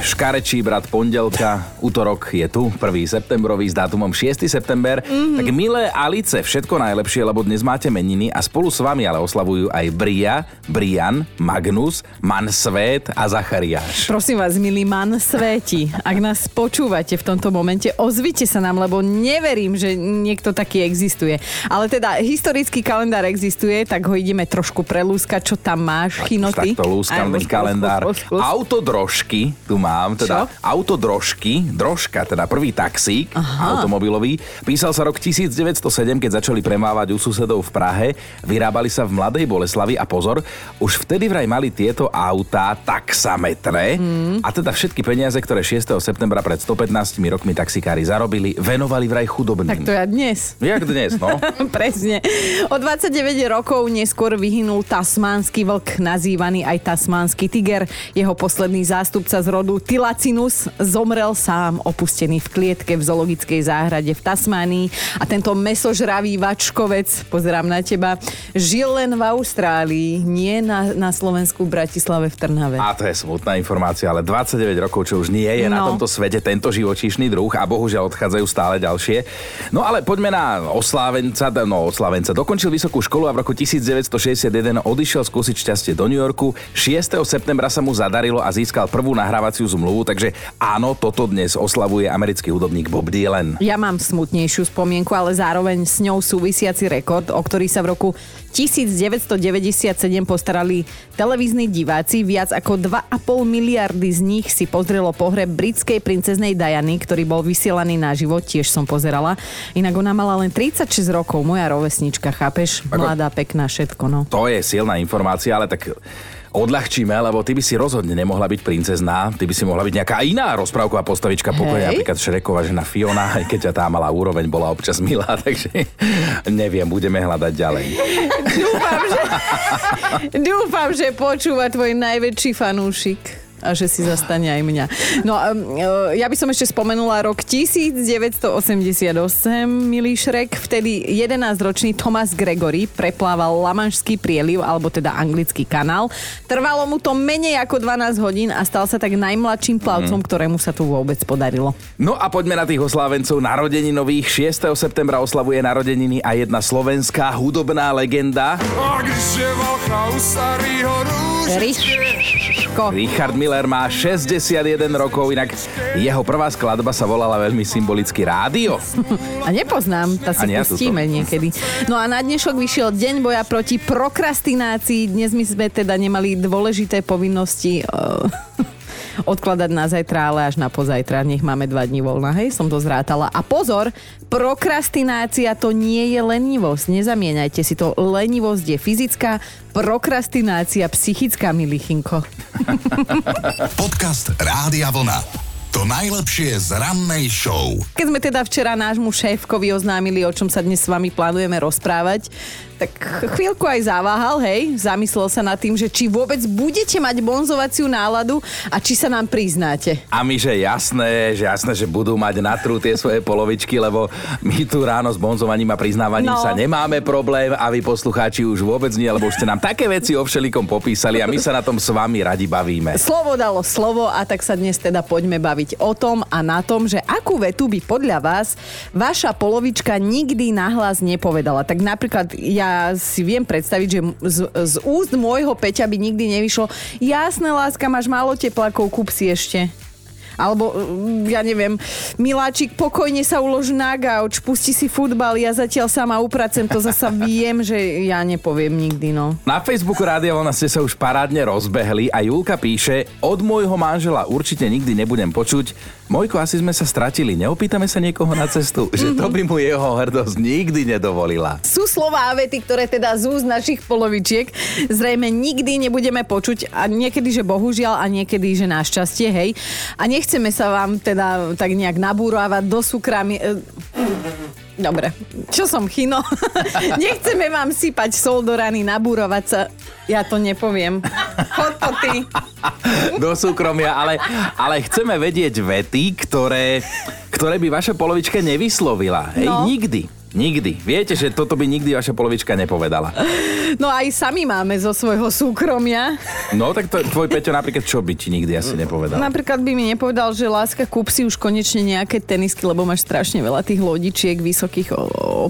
Škarečí brat pondelka, útorok je tu, 1. septembrový s dátumom 6. september. Mm-hmm. Tak milé Alice, všetko najlepšie, lebo dnes máte meniny a spolu s vami ale oslavujú aj Bria, Brian, Magnus, Mansvet a Zachariáš. Prosím vás, milí Mansvéti, ak nás počúvate v tomto momente, ozvite sa nám, lebo neverím, že niekto taký existuje. Ale teda historický kalendár existuje, tak ho ideme trošku prelúskať, čo tam máš, chinoty. Tak to lúskam ten kalendár. Autodrožky, tu má mám, teda Čo? autodrožky, drožka, teda prvý taxík Aha. automobilový. Písal sa rok 1907, keď začali premávať u susedov v Prahe. Vyrábali sa v Mladej Boleslavi a pozor, už vtedy vraj mali tieto autá taxametre mm. a teda všetky peniaze, ktoré 6. septembra pred 115 rokmi taxikári zarobili, venovali vraj chudobným. Tak to ja dnes. Jak dnes, no? Presne. O 29 rokov neskôr vyhynul tasmánsky vlk, nazývaný aj tasmánsky tiger. Jeho posledný zástupca z rodu Tilacinus zomrel sám opustený v klietke v zoologickej záhrade v Tasmánii a tento mesožravý vačkovec, pozerám na teba, žil len v Austrálii, nie na, na Slovensku v Bratislave v Trnave. A to je smutná informácia, ale 29 rokov, čo už nie je no. na tomto svete tento živočíšny druh a bohužiaľ odchádzajú stále ďalšie. No ale poďme na oslávenca, no oslávenca. Dokončil vysokú školu a v roku 1961 odišiel skúsiť šťastie do New Yorku. 6. septembra sa mu zadarilo a získal prvú nahrávaciu zmluvu, takže áno, toto dnes oslavuje americký hudobník Bob Dylan. Ja mám smutnejšiu spomienku, ale zároveň s ňou súvisiaci rekord, o ktorý sa v roku 1997 postarali televízni diváci. Viac ako 2,5 miliardy z nich si pozrelo pohreb britskej princeznej Diany, ktorý bol vysielaný na život, tiež som pozerala. Inak ona mala len 36 rokov, moja rovesnička, chápeš? Mladá, pekná, všetko, no. To je silná informácia, ale tak odľahčíme, lebo ty by si rozhodne nemohla byť princezná, ty by si mohla byť nejaká iná rozprávková postavička, pokojne napríklad Šreková žena Fiona, aj keď tá malá úroveň bola občas milá, takže neviem, budeme hľadať ďalej. Dúfam, že, dúfam, že počúva tvoj najväčší fanúšik a že si zastane aj mňa. No e, ja by som ešte spomenula rok 1988, milý Šrek, vtedy 11-ročný Thomas Gregory preplával Lamanšský prieliv, alebo teda anglický kanál. Trvalo mu to menej ako 12 hodín a stal sa tak najmladším plavcom, mm. ktorému sa tu vôbec podarilo. No a poďme na tých oslávencov narodeninových. 6. septembra oslavuje narodeniny a jedna slovenská hudobná legenda. A Richard Miller má 61 rokov, inak jeho prvá skladba sa volala veľmi symbolicky Rádio. A nepoznám, tá si ja pustíme toto. niekedy. No a na dnešok vyšiel Deň boja proti prokrastinácii. Dnes my sme teda nemali dôležité povinnosti. Odkladať na zajtra, ale až na pozajtra. Nech máme dva dní voľna, hej, som to zrátala. A pozor, prokrastinácia to nie je lenivosť. Nezamieňajte si to. Lenivosť je fyzická, prokrastinácia psychická, milichinko. Podcast Rádia Vlna. To najlepšie z rannej show. Keď sme teda včera nášmu šéfkovi oznámili, o čom sa dnes s vami plánujeme rozprávať, tak chvíľku aj zaváhal, hej, zamyslel sa nad tým, že či vôbec budete mať bonzovaciu náladu a či sa nám priznáte. A my, že jasné, že jasné, že budú mať na trú tie svoje polovičky, lebo my tu ráno s bonzovaním a priznávaním no. sa nemáme problém a vy poslucháči už vôbec nie, lebo už ste nám také veci o všelikom popísali a my sa na tom s vami radi bavíme. Slovo dalo slovo a tak sa dnes teda poďme baviť o tom a na tom, že akú vetu by podľa vás vaša polovička nikdy nahlas nepovedala. Tak napríklad ja si viem predstaviť, že z, z úst môjho Peťa by nikdy nevyšlo jasné, láska, máš málo teplákov, kúp si ešte. Alebo, mm, ja neviem, Miláčik, pokojne sa ulož na gauč, pusti si futbal, ja zatiaľ sama upracem, to zasa viem, že ja nepoviem nikdy, no. Na Facebooku Rádia Vlna ste sa už parádne rozbehli a Julka píše, od môjho manžela určite nikdy nebudem počuť, Mojko, asi sme sa stratili, neopýtame sa niekoho na cestu, že to by mu jeho hrdosť nikdy nedovolila. Sú slová a vety, ktoré teda z úst našich polovičiek zrejme nikdy nebudeme počuť a niekedy, že bohužiaľ a niekedy, že našťastie, hej. A nechceme sa vám teda tak nejak nabúrovať do súkramy. Dobre, čo som chino? Nechceme vám sypať sol do rany, nabúrovať sa. Ja to nepoviem. Chod to ty. Do súkromia, ale, ale chceme vedieť vety, ktoré, ktoré by vaša polovička nevyslovila. Hej, no. nikdy. Nikdy. Viete, že toto by nikdy vaša polovička nepovedala. No aj sami máme zo svojho súkromia. No tak to, tvoj Peťo napríklad čo by ti nikdy asi nepovedal? Napríklad by mi nepovedal, že láska, kúp si už konečne nejaké tenisky, lebo máš strašne veľa tých lodičiek, vysokých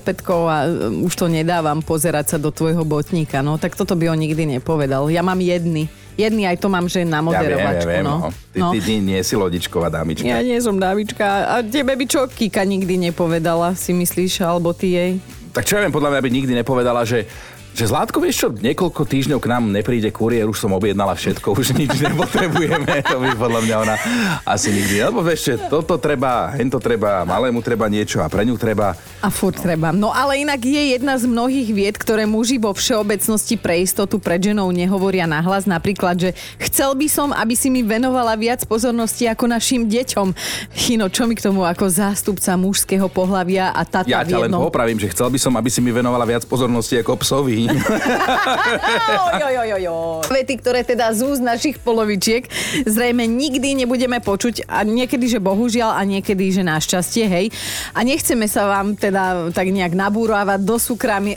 opätkov a um, už to nedávam pozerať sa do tvojho botníka. No tak toto by on nikdy nepovedal. Ja mám jedny jedný aj to mám, že na moderovačku. Ja viem, ja viem, no. no. Ty, no. ty, ty nie si lodičková dámička. Ja nie som dámička. A tebe by čo Kika nikdy nepovedala, si myslíš, alebo ty jej? Tak čo ja viem, podľa mňa by nikdy nepovedala, že že Zlátko, vieš čo, niekoľko týždňov k nám nepríde kuriér, už som objednala všetko, už nič nepotrebujeme, to by podľa mňa ona asi nikdy. Lebo vieš, toto treba, hento treba, malému treba niečo a pre ňu treba. A furt treba. No ale inak je jedna z mnohých vied, ktoré muži vo všeobecnosti pre istotu pred ženou nehovoria nahlas. Napríklad, že chcel by som, aby si mi venovala viac pozornosti ako našim deťom. Chino, čo mi k tomu ako zástupca mužského pohľavia a tata Ja ťa len popravím, že chcel by som, aby si mi venovala viac pozornosti ako psovi. Vety, ktoré teda z úst našich polovičiek zrejme nikdy nebudeme počuť a niekedy, že bohužiaľ a niekedy, že našťastie, hej. A nechceme sa vám teda tak nejak nabúrovať do súkrami.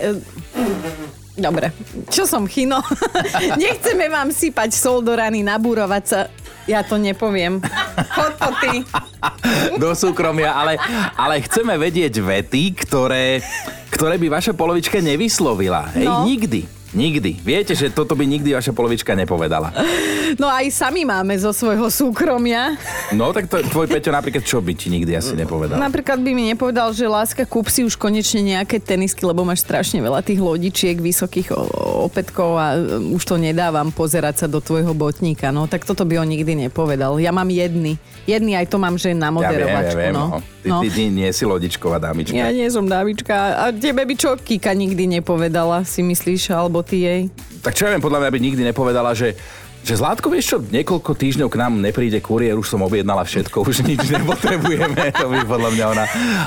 Dobre, čo som chino? Nechceme vám sypať sol do rany, nabúrovať sa. Ja to nepoviem. Chod to ty. Do súkromia, ale, ale chceme vedieť vety, ktoré ktoré by vaša polovička nevyslovila. Hej, no. nikdy. Nikdy. Viete, že toto by nikdy vaša polovička nepovedala. No aj sami máme zo svojho súkromia. No tak to, tvoj Peťo napríklad čo by ti nikdy asi nepovedal? Napríklad by mi nepovedal, že láska, kúp si už konečne nejaké tenisky, lebo máš strašne veľa tých lodičiek, vysokých opätkov a um, už to nedávam pozerať sa do tvojho botníka. No tak toto by on nikdy nepovedal. Ja mám jedny. Jedny aj to mám, že na moderovačku. Ja viem, ja viem, no. no. Ty, no. ty, ty nie si lodičková dámička. Ja nie som dámička. A tebe by čo Kika nikdy nepovedala, si myslíš, alebo ty jej? Tak čo ja viem, podľa mňa by nikdy nepovedala, že že Zlátko, vieš čo, niekoľko týždňov k nám nepríde kuriér, už som objednala všetko, už nič nepotrebujeme, to by podľa mňa ona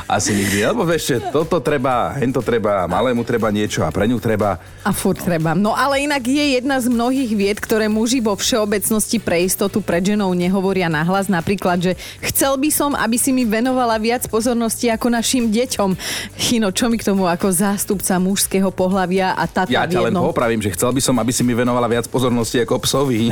asi nikdy. Lebo vieš, že toto treba, hento treba, malému treba niečo a pre ňu treba. A furt treba. No ale inak je jedna z mnohých vied, ktoré muži vo všeobecnosti pre istotu pred ženou nehovoria nahlas. Napríklad, že chcel by som, aby si mi venovala viac pozornosti ako našim deťom. Chino, čo mi k tomu ako zástupca mužského pohľavia a tata Ja ťa len popravím, že chcel by som, aby si mi venovala viac pozornosti ako psovi.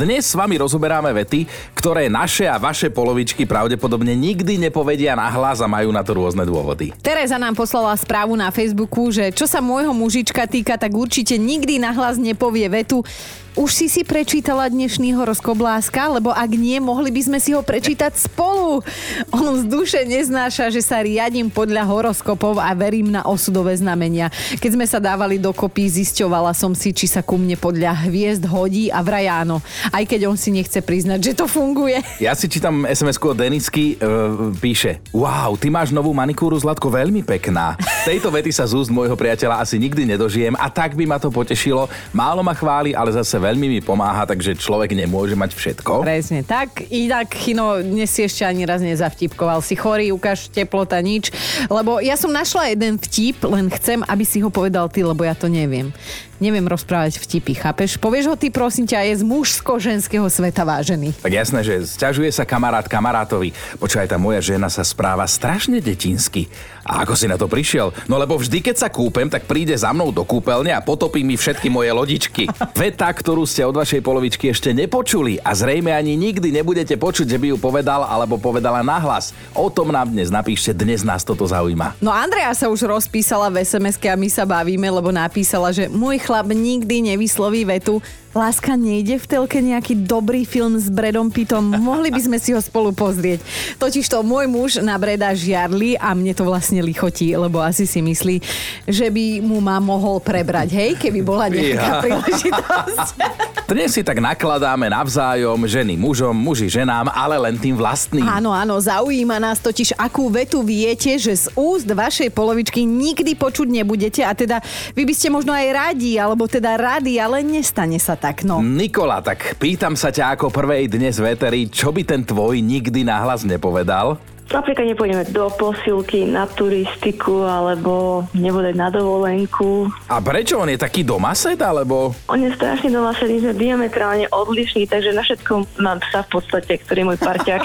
Dnes s vami rozoberáme vety, ktoré naše a vaše polovičky pravdepodobne nikdy nepovedia na hlas a majú na to rôzne dôvody. Tereza nám poslala správu na Facebooku, že čo sa môjho mužička týka, tak určite nikdy na hlas nepovie vetu už si si prečítala dnešný horoskop láska? Lebo ak nie, mohli by sme si ho prečítať spolu. On z duše neznáša, že sa riadím podľa horoskopov a verím na osudové znamenia. Keď sme sa dávali dokopy, zisťovala som si, či sa ku mne podľa hviezd hodí a vraj áno. Aj keď on si nechce priznať, že to funguje. Ja si čítam sms od Denisky, e, píše Wow, ty máš novú manikúru, Zlatko, veľmi pekná. Tejto vety sa z úst môjho priateľa asi nikdy nedožijem a tak by ma to potešilo. Málo ma chváli, ale zase veľmi mi pomáha, takže človek nemôže mať všetko. Presne tak. Inak, Chino, dnes si ešte ani raz nezavtipkoval. Si chorý, ukáž teplota, nič. Lebo ja som našla jeden vtip, len chcem, aby si ho povedal ty, lebo ja to neviem neviem rozprávať vtipy, chápeš? Povieš ho ty, prosím ťa, je z mužsko-ženského sveta vážený. Tak jasné, že sťažuje sa kamarát kamarátovi. Počúvaj, tá moja žena sa správa strašne detinsky. A ako si na to prišiel? No lebo vždy, keď sa kúpem, tak príde za mnou do kúpeľne a potopí mi všetky moje lodičky. Veta, ktorú ste od vašej polovičky ešte nepočuli a zrejme ani nikdy nebudete počuť, že by ju povedal alebo povedala nahlas. O tom nám dnes napíšte, dnes nás toto zaujíma. No Andrea sa už rozpísala v sms a my sa bavíme, lebo napísala, že môj chlap nikdy nevysloví vetu Láska, nejde v telke nejaký dobrý film s Bredom Pittom? Mohli by sme si ho spolu pozrieť. Totiž to môj muž na Breda žiarli a mne to vlastne lichotí, lebo asi si myslí, že by mu ma mohol prebrať, hej, keby bola nejaká príležitosť. Dnes si tak nakladáme navzájom, ženy mužom, muži ženám, ale len tým vlastným. Áno, áno, zaujíma nás totiž, akú vetu viete, že z úst vašej polovičky nikdy počuť nebudete a teda vy by ste možno aj radi, alebo teda radi, ale nestane sa tak tak no. Nikola, tak pýtam sa ťa ako prvej dnes veteri, čo by ten tvoj nikdy nahlas nepovedal? Napríklad nepôjdeme do posilky, na turistiku, alebo nebudem na dovolenku. A prečo on je taký domased, alebo? On je strašne domased, my sme diametrálne odlišní, takže na všetko mám psa v podstate, ktorý je môj parťák.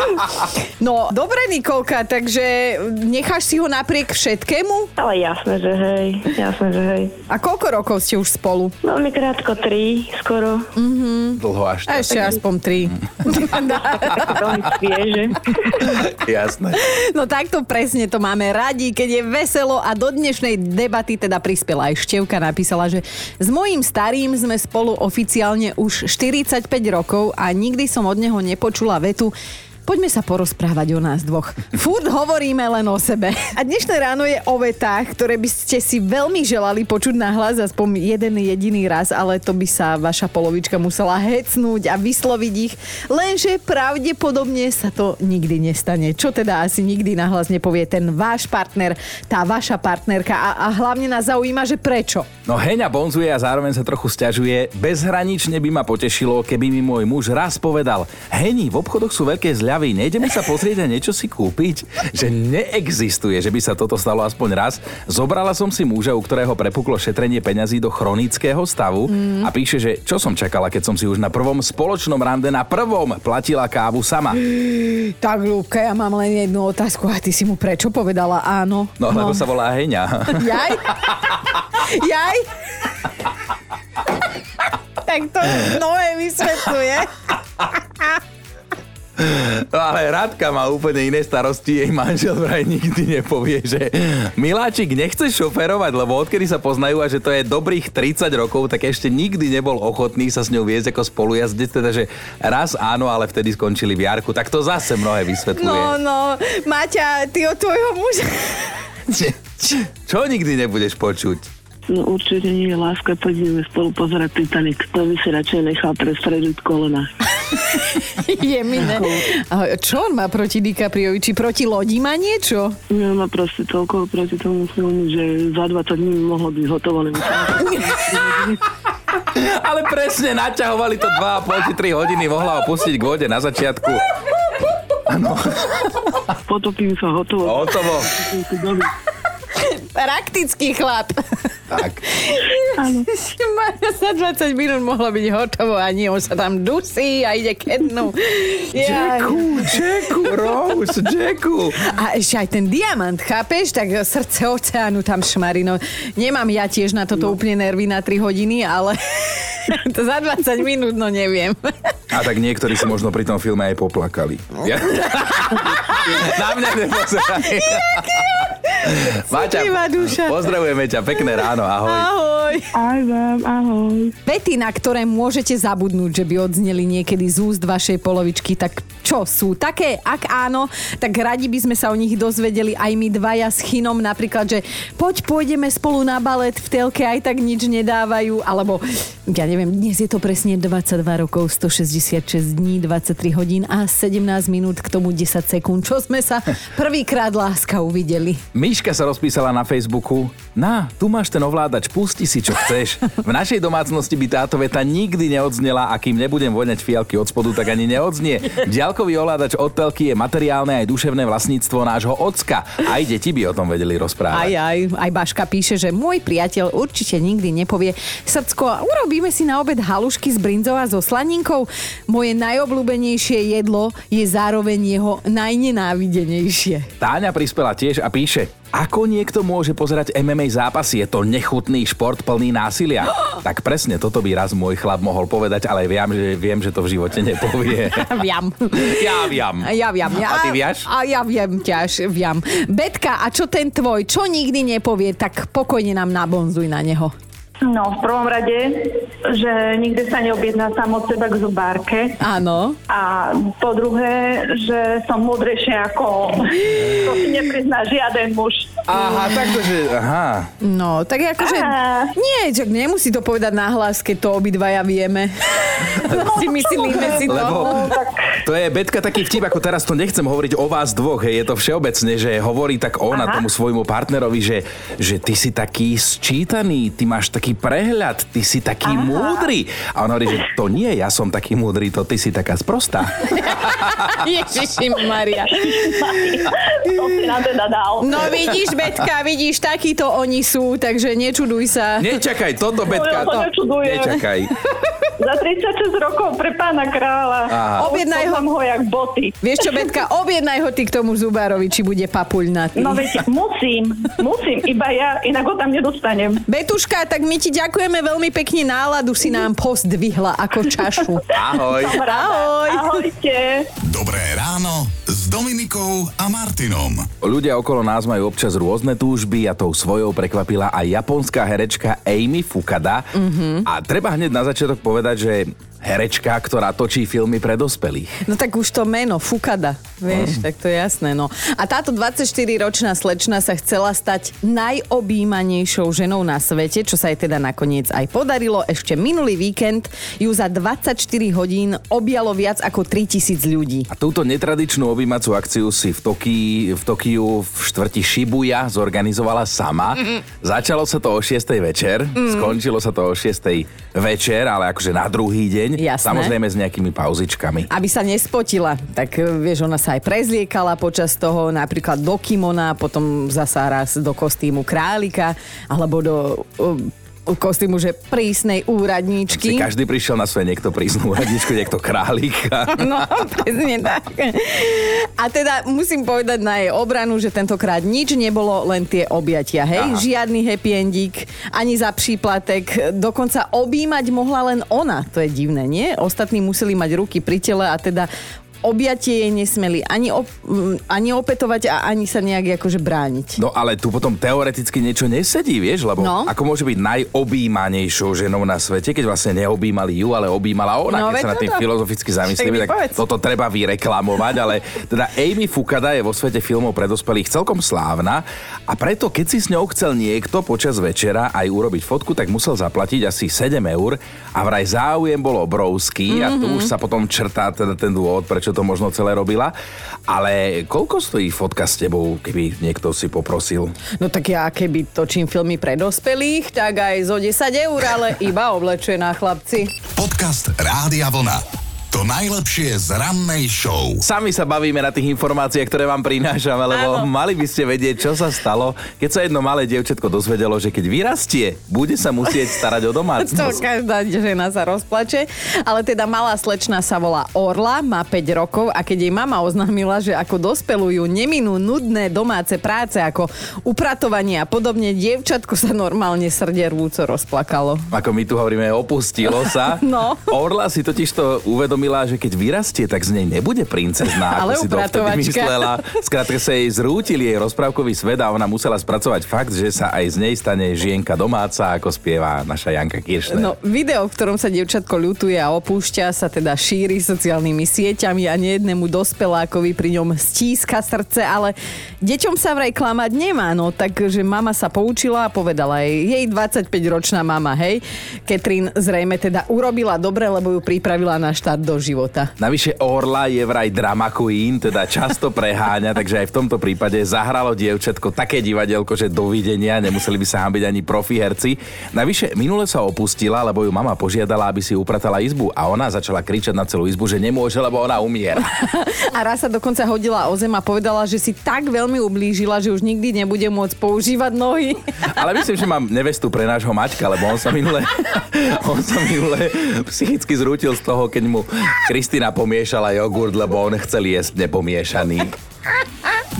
no, dobre Nikolka, takže necháš si ho napriek všetkému? Ale jasné, že hej, jasné, že hej. A koľko rokov ste už spolu? Veľmi krátko, tri skoro. Mm-hmm. Dlho až. Ešte aspoň tri. Veľmi svieže. Jasné. No takto presne to máme radi, keď je veselo a do dnešnej debaty teda prispela aj Števka, napísala, že s mojím starým sme spolu oficiálne už 45 rokov a nikdy som od neho nepočula vetu, Poďme sa porozprávať o nás dvoch. Furt hovoríme len o sebe. A dnešné ráno je o vetách, ktoré by ste si veľmi želali počuť na hlas aspoň jeden jediný raz, ale to by sa vaša polovička musela hecnúť a vysloviť ich. Lenže pravdepodobne sa to nikdy nestane. Čo teda asi nikdy na hlas nepovie ten váš partner, tá vaša partnerka a, a hlavne nás zaujíma, že prečo. No Heňa bonzuje a zároveň sa trochu stiažuje. Bezhranične by ma potešilo, keby mi môj muž raz povedal Heni, v obchodoch sú veľké zľavy zvedavý, nejdeme sa pozrieť a niečo si kúpiť? Že neexistuje, že by sa toto stalo aspoň raz. Zobrala som si muža, u ktorého prepuklo šetrenie peňazí do chronického stavu mm. a píše, že čo som čakala, keď som si už na prvom spoločnom rande na prvom platila kávu sama. Tak, Ľubka, ja mám len jednu otázku a ty si mu prečo povedala áno? No, no. lebo sa volá Heňa. Jaj? Jaj? tak to mnohé vysvetľuje. No ale Radka má úplne iné starosti, jej manžel vraj nikdy nepovie, že Miláčik, nechceš šoferovať, lebo odkedy sa poznajú a že to je dobrých 30 rokov, tak ešte nikdy nebol ochotný sa s ňou viesť ako spolujazdec, teda že raz áno, ale vtedy skončili v Jarku. Tak to zase mnohé vysvetľuje. No, no, Maťa, ty od tvojho muža... Čo nikdy nebudeš počuť? No určite nie je láska, poďme spolu pozerať Titanic. To by si radšej nechal prestrediť kolena. je miné. Čo on má proti DiCapriovi? Či proti lodi má niečo? Ja má proste toľko proti tomu filmu, že za 20 dní mohlo byť hotovo. Ale presne, naťahovali to 2,5 či 3 hodiny, mohla ho pustiť k vode na začiatku. Ano. Potopím sa, hotovo. Hotovo. Praktický chlap. Tak. Áno. za 20 minút mohlo byť hotovo a nie, on sa tam dusí a ide kednú. Jacku, Jacku, Rose, Jacku. A ešte aj ten diamant, chápeš? Tak srdce oceánu tam šmarí. No, nemám ja tiež na toto no. úplne nervy na 3 hodiny, ale to za 20 minút, no neviem. A tak niektorí si možno pri tom filme aj poplakali. No. Ja? na mňa nepozerali. Maťa, pozdravujeme ťa, pekné ráno, ahoj. Ahoj. Aj vám, ahoj. Pety, na ktoré môžete zabudnúť, že by odzneli niekedy z úst vašej polovičky, tak čo sú také? Ak áno, tak radi by sme sa o nich dozvedeli aj my dvaja s Chinom, napríklad, že poď pôjdeme spolu na balet, v telke aj tak nič nedávajú, alebo ja neviem, dnes je to presne 22 rokov, 166 dní, 23 hodín a 17 minút, k tomu 10 sekúnd, čo sme sa prvýkrát láska uvideli. Myška sa rozpísala na Facebooku, na, tu máš ten ovládač, pusti si čo chceš. V našej domácnosti by táto veta nikdy neodznela a kým nebudem voňať fialky od spodu, tak ani neodznie. Ďalkový ovládač od telky je materiálne aj duševné vlastníctvo nášho ocka. Aj deti by o tom vedeli rozprávať. Aj, aj, aj Baška píše, že môj priateľ určite nikdy nepovie Srdsko, urobíme si na obed halušky z brinzou a so slaninkou. Moje najobľúbenejšie jedlo je zároveň jeho najnenávidenejšie. Táňa prispela tiež a píše, ako niekto môže pozerať MMA zápasy? Je to nechutný šport plný násilia. Tak presne toto by raz môj chlap mohol povedať, ale viem, že, viem, že to v živote nepovie. Viam. Ja viem. Ja viem. Ja, a ty vieš? A ja viem ťaž, viem. Betka, a čo ten tvoj? Čo nikdy nepovie, tak pokojne nám nabonzuj na neho. No, v prvom rade, že nikdy sa neobjedná sám od seba k zubárke. Áno. A po druhé, že som múdrejšia ako to si neprizná žiaden muž. Aha, takto, že... Aha. No, tak akože... Aha. Nie, čak nemusí to povedať nahlas, keď to obidvaja vieme. No, si myslíme si to. Lebo to je, Betka, taký vtip, ako teraz to nechcem hovoriť o vás dvoch, hej, je to všeobecne, že hovorí tak ona Aha. tomu svojmu partnerovi, že, že ty si taký sčítaný, ty máš taký taký prehľad, ty si taký Aha. múdry. A on hovorí, že to nie, ja som taký múdry, to ty si taká sprostá. Ježiši Maria. To si nám teda dal. No vidíš, Betka, vidíš, takíto oni sú, takže nečuduj sa. Nečakaj, toto, Betka, ja sa to... nečudujem. Nečakaj. Za 36 rokov pre pána kráľa. Objednaj ho. ho jak boty. Vieš čo, Betka, objednaj ho ty k tomu zubárovi, či bude papuľnatý. No veď musím, musím, iba ja, inak ho tam nedostanem. Betuška, tak my ti ďakujeme veľmi pekne, náladu si nám pozdvihla ako čašu. Ahoj. Ahoj. Ahojte. Dobré ráno s Dominikou a Martinom. Ľudia okolo nás majú občas rôzne túžby a tou svojou prekvapila aj japonská herečka Amy Fukada. Mm-hmm. A treba hneď na začiatok povedať, že herečka, ktorá točí filmy pre dospelých. No tak už to meno, Fukada, vieš, Mm. tak to je jasné, no. A táto 24-ročná slečna sa chcela stať najobjímanejšou ženou na svete, čo sa jej teda nakoniec aj podarilo. Ešte minulý víkend ju za 24 hodín objalo viac ako 3000 ľudí. A túto netradičnú objímacú akciu si v, Tokii, v Tokiu v štvrti Shibuya zorganizovala sama. Začalo sa to o 6. večer, skončilo sa to o 6. večer, ale akože na druhý deň. Jasné. Samozrejme s nejakými pauzičkami. Aby sa nespotila, tak e, vieš, ona sa aj prezliekala počas toho, napríklad do kimona, potom zasa raz do kostýmu králika, alebo do e, kostýmu, že prísnej Si úradníčky. každý prišiel na svoje niekto prísnu radičku, niekto králika. No, presne tak. A teda musím povedať na jej obranu, že tentokrát nič nebolo, len tie objatia, hej? Aha. Žiadny happy endík, ani za příplatek. Dokonca objímať mohla len ona. To je divné, nie? Ostatní museli mať ruky pri tele a teda objatie jej nesmeli ani, op- ani opetovať a ani sa nejak akože brániť. No ale tu potom teoreticky niečo nesedí, vieš, lebo No. ako môže byť najobjímanejšou ženou na svete, keď vlastne neobjímali ju, ale objímala ona, No, keď sa na tým filozoficky zamyslíme, Tak povedz. toto treba vyreklamovať, ale teda Amy Fukada je vo svete filmov pre dospelých celkom slávna a preto keď si s ňou chcel niekto počas večera aj urobiť fotku, tak musel zaplatiť asi 7 eur a vraj záujem bol obrovský a Mhm. tu už sa potom črtá teda ten dôvod, prečo to možno celé robila. Ale koľko stojí fotka s tebou, keby niekto si poprosil? No tak ja keby točím filmy pre dospelých, tak aj zo 10 eur, ale iba oblečená chlapci. Podcast Rádia Vlna. To najlepšie z rannej show. Sami sa bavíme na tých informáciách, ktoré vám prinášame, lebo Áno. mali by ste vedieť, čo sa stalo, keď sa jedno malé dievčatko dozvedelo, že keď vyrastie, bude sa musieť starať o To domácnosť. každá žena sa rozplače. Ale teda malá slečna sa volá Orla, má 5 rokov a keď jej mama oznámila, že ako dospelujú neminú nudné domáce práce ako upratovanie a podobne, dievčatko sa normálne srdie rúco rozplakalo. Ako my tu hovoríme, opustilo sa. No. Orla si totiž to uvedomila, že keď vyrastie, tak z nej nebude princezná, ako si to vtedy myslela. Skrátka sa jej zrútil jej rozprávkový svet a ona musela spracovať fakt, že sa aj z nej stane žienka domáca, ako spieva naša Janka Kiršner. No, video, v ktorom sa dievčatko ľutuje a opúšťa, sa teda šíri sociálnymi sieťami a nejednému dospelákovi pri ňom stíska srdce, ale deťom sa vraj klamať nemá, no takže mama sa poučila a povedala jej, jej 25-ročná mama, hej, Katrin zrejme teda urobila dobre, lebo ju pripravila na štart do života. Navyše Orla je vraj drama queen, teda často preháňa, takže aj v tomto prípade zahralo dievčatko také divadelko, že dovidenia, nemuseli by sa hambiť ani profi herci. Navyše minule sa opustila, lebo ju mama požiadala, aby si upratala izbu a ona začala kričať na celú izbu, že nemôže, lebo ona umiera. A raz sa dokonca hodila o zem a povedala, že si tak veľmi ublížila, že už nikdy nebude môcť používať nohy. Ale myslím, že mám nevestu pre nášho Maťka, lebo on sa minule, on sa minule psychicky zrútil z toho, keď mu Kristina pomiešala jogurt, lebo on chcel jesť nepomiešaný.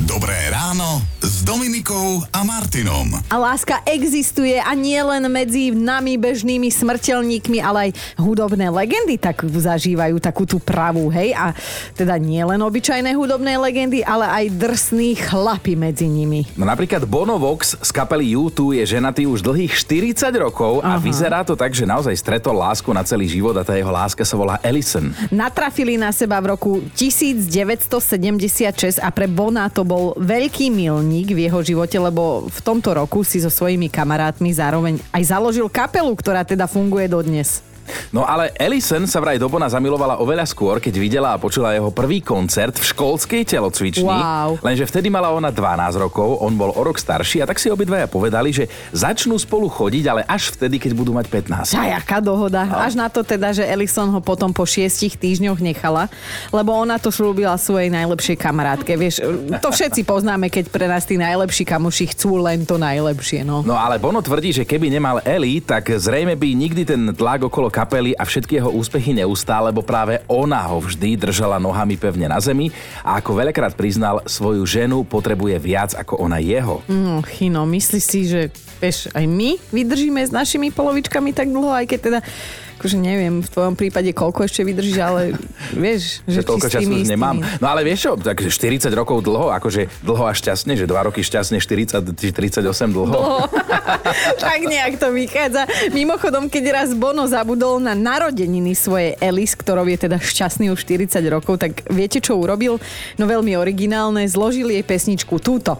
Dobré ráno s Dominikou a Martinom. A láska existuje a nie len medzi nami bežnými smrteľníkmi, ale aj hudobné legendy tak zažívajú takú tú pravú, hej? A teda nie len obyčajné hudobné legendy, ale aj drsní chlapi medzi nimi. No napríklad Bono Vox z kapely U2 je ženatý už dlhých 40 rokov a vyzerá to tak, že naozaj stretol lásku na celý život a tá jeho láska sa volá Ellison. Natrafili na seba v roku 1976 a pre Bona to bol veľký milník v jeho živote, lebo v tomto roku si so svojimi kamarátmi zároveň aj založil kapelu, ktorá teda funguje dodnes. No ale Ellison sa vraj do Bona zamilovala oveľa skôr, keď videla a počula jeho prvý koncert v školskej telocvični. Wow. Lenže vtedy mala ona 12 rokov, on bol o rok starší a tak si obidvaja povedali, že začnú spolu chodiť, ale až vtedy, keď budú mať 15. A jaká dohoda. No. Až na to teda, že Ellison ho potom po šiestich týždňoch nechala, lebo ona to slúbila svojej najlepšej kamarátke. Vieš, to všetci poznáme, keď pre nás tí najlepší kamoši chcú len to najlepšie. No. no ale Bono tvrdí, že keby nemal Eli, tak zrejme by nikdy ten tlak okolo kapely a všetky jeho úspechy neustál, lebo práve ona ho vždy držala nohami pevne na zemi a ako veľakrát priznal, svoju ženu potrebuje viac ako ona jeho. No, Chino, myslíš si, že vieš, aj my vydržíme s našimi polovičkami tak dlho, aj keď teda akože neviem v tvojom prípade koľko ešte vydržíš, ale vieš, že, že toľko času už nemám. No ale vieš čo, takže 40 rokov dlho, akože dlho a šťastne, že 2 roky šťastne, 40, 38 dlho. dlho. tak nejak to vychádza. Mimochodom, keď raz Bono zabudol na narodeniny svojej Elis, ktorou je teda šťastný už 40 rokov, tak viete, čo urobil? No veľmi originálne, zložil jej pesničku túto.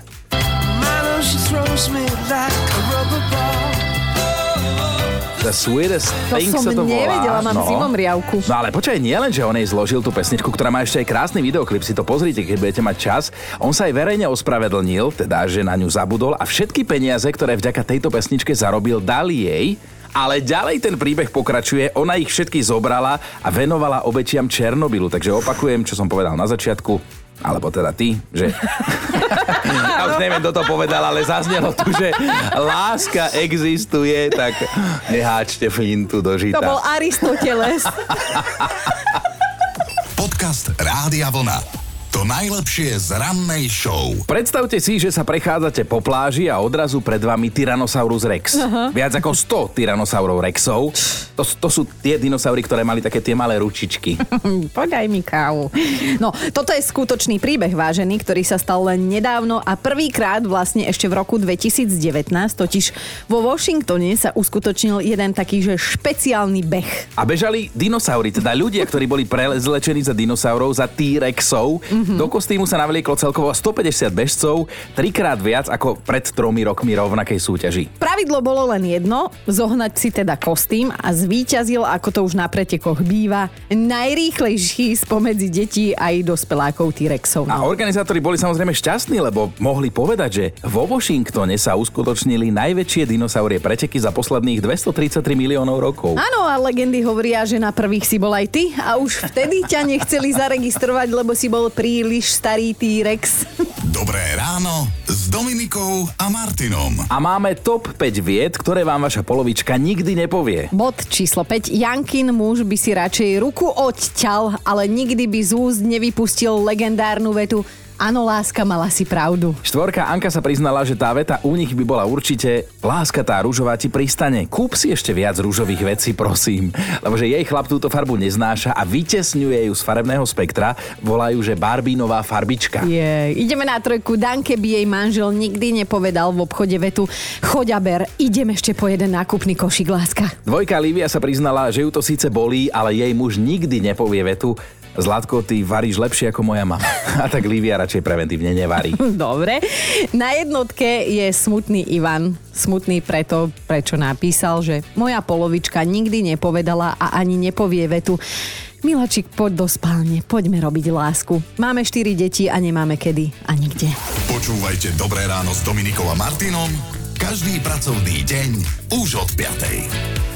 The Sweetest Thing to sa to volá. nevedela, mám no. zimom riavku. No ale počkaj, nie len, že on jej zložil tú pesničku, ktorá má ešte aj krásny videoklip, si to pozrite, keď budete mať čas. On sa aj verejne ospravedlnil, teda, že na ňu zabudol a všetky peniaze, ktoré vďaka tejto pesničke zarobil, dali jej ale ďalej ten príbeh pokračuje, ona ich všetky zobrala a venovala obečiam Černobylu. Takže opakujem, čo som povedal na začiatku, alebo teda ty, že... ja už neviem, kto to povedal, ale zaznelo tu, že láska existuje, tak neháčte flintu do žita. To bol Aristoteles. Podcast Rádia Vlna. To najlepšie z rannej show. Predstavte si, že sa prechádzate po pláži a odrazu pred vami Tyrannosaurus rex. Uh-huh. Viac ako 100 Tyrannosaurov rexov. To, to sú tie dinosaury, ktoré mali také tie malé ručičky. Podaj mi kávu. No, toto je skutočný príbeh, vážený, ktorý sa stal len nedávno a prvýkrát vlastne ešte v roku 2019, totiž vo Washingtone sa uskutočnil jeden taký, že špeciálny beh. A bežali dinosaury, teda ľudia, ktorí boli prezlečení za dinosaurov, za T-rexov. Mm-hmm. Do kostýmu sa navlieklo celkovo 150 bežcov, trikrát viac ako pred tromi rokmi rovnakej súťaži. Pravidlo bolo len jedno, zohnať si teda kostým a zvíťazil, ako to už na pretekoch býva, najrýchlejší spomedzi detí aj dospelákov T-Rexov. A organizátori boli samozrejme šťastní, lebo mohli povedať, že vo Washingtone sa uskutočnili najväčšie dinosaurie preteky za posledných 233 miliónov rokov. Áno, a legendy hovoria, že na prvých si bol aj ty a už vtedy ťa nechceli zaregistrovať, lebo si bol pri príliš starý T-Rex. Dobré ráno s Dominikou a Martinom. A máme top 5 vied, ktoré vám vaša polovička nikdy nepovie. Bod číslo 5. Jankin muž by si radšej ruku odťal, ale nikdy by z úst nevypustil legendárnu vetu Áno, láska, mala si pravdu. Štvorka Anka sa priznala, že tá veta u nich by bola určite Láska tá rúžová ti pristane. Kúp si ešte viac rúžových vecí, prosím. Lebo že jej chlap túto farbu neznáša a vytesňuje ju z farebného spektra. Volajú, že Barbínová farbička. Je, ideme na trojku. Danke by jej manžel nikdy nepovedal v obchode vetu Choď ber, idem ešte po jeden nákupný košík, láska. Dvojka Lívia sa priznala, že ju to síce bolí, ale jej muž nikdy nepovie vetu Zlatko, ty varíš lepšie ako moja mama. A tak Lívia radšej preventívne nevarí. Dobre. Na jednotke je smutný Ivan. Smutný preto, prečo napísal, že moja polovička nikdy nepovedala a ani nepovie vetu. Milačik, poď do spálne, poďme robiť lásku. Máme štyri deti a nemáme kedy a nikde. Počúvajte Dobré ráno s Dominikom a Martinom každý pracovný deň už od 5.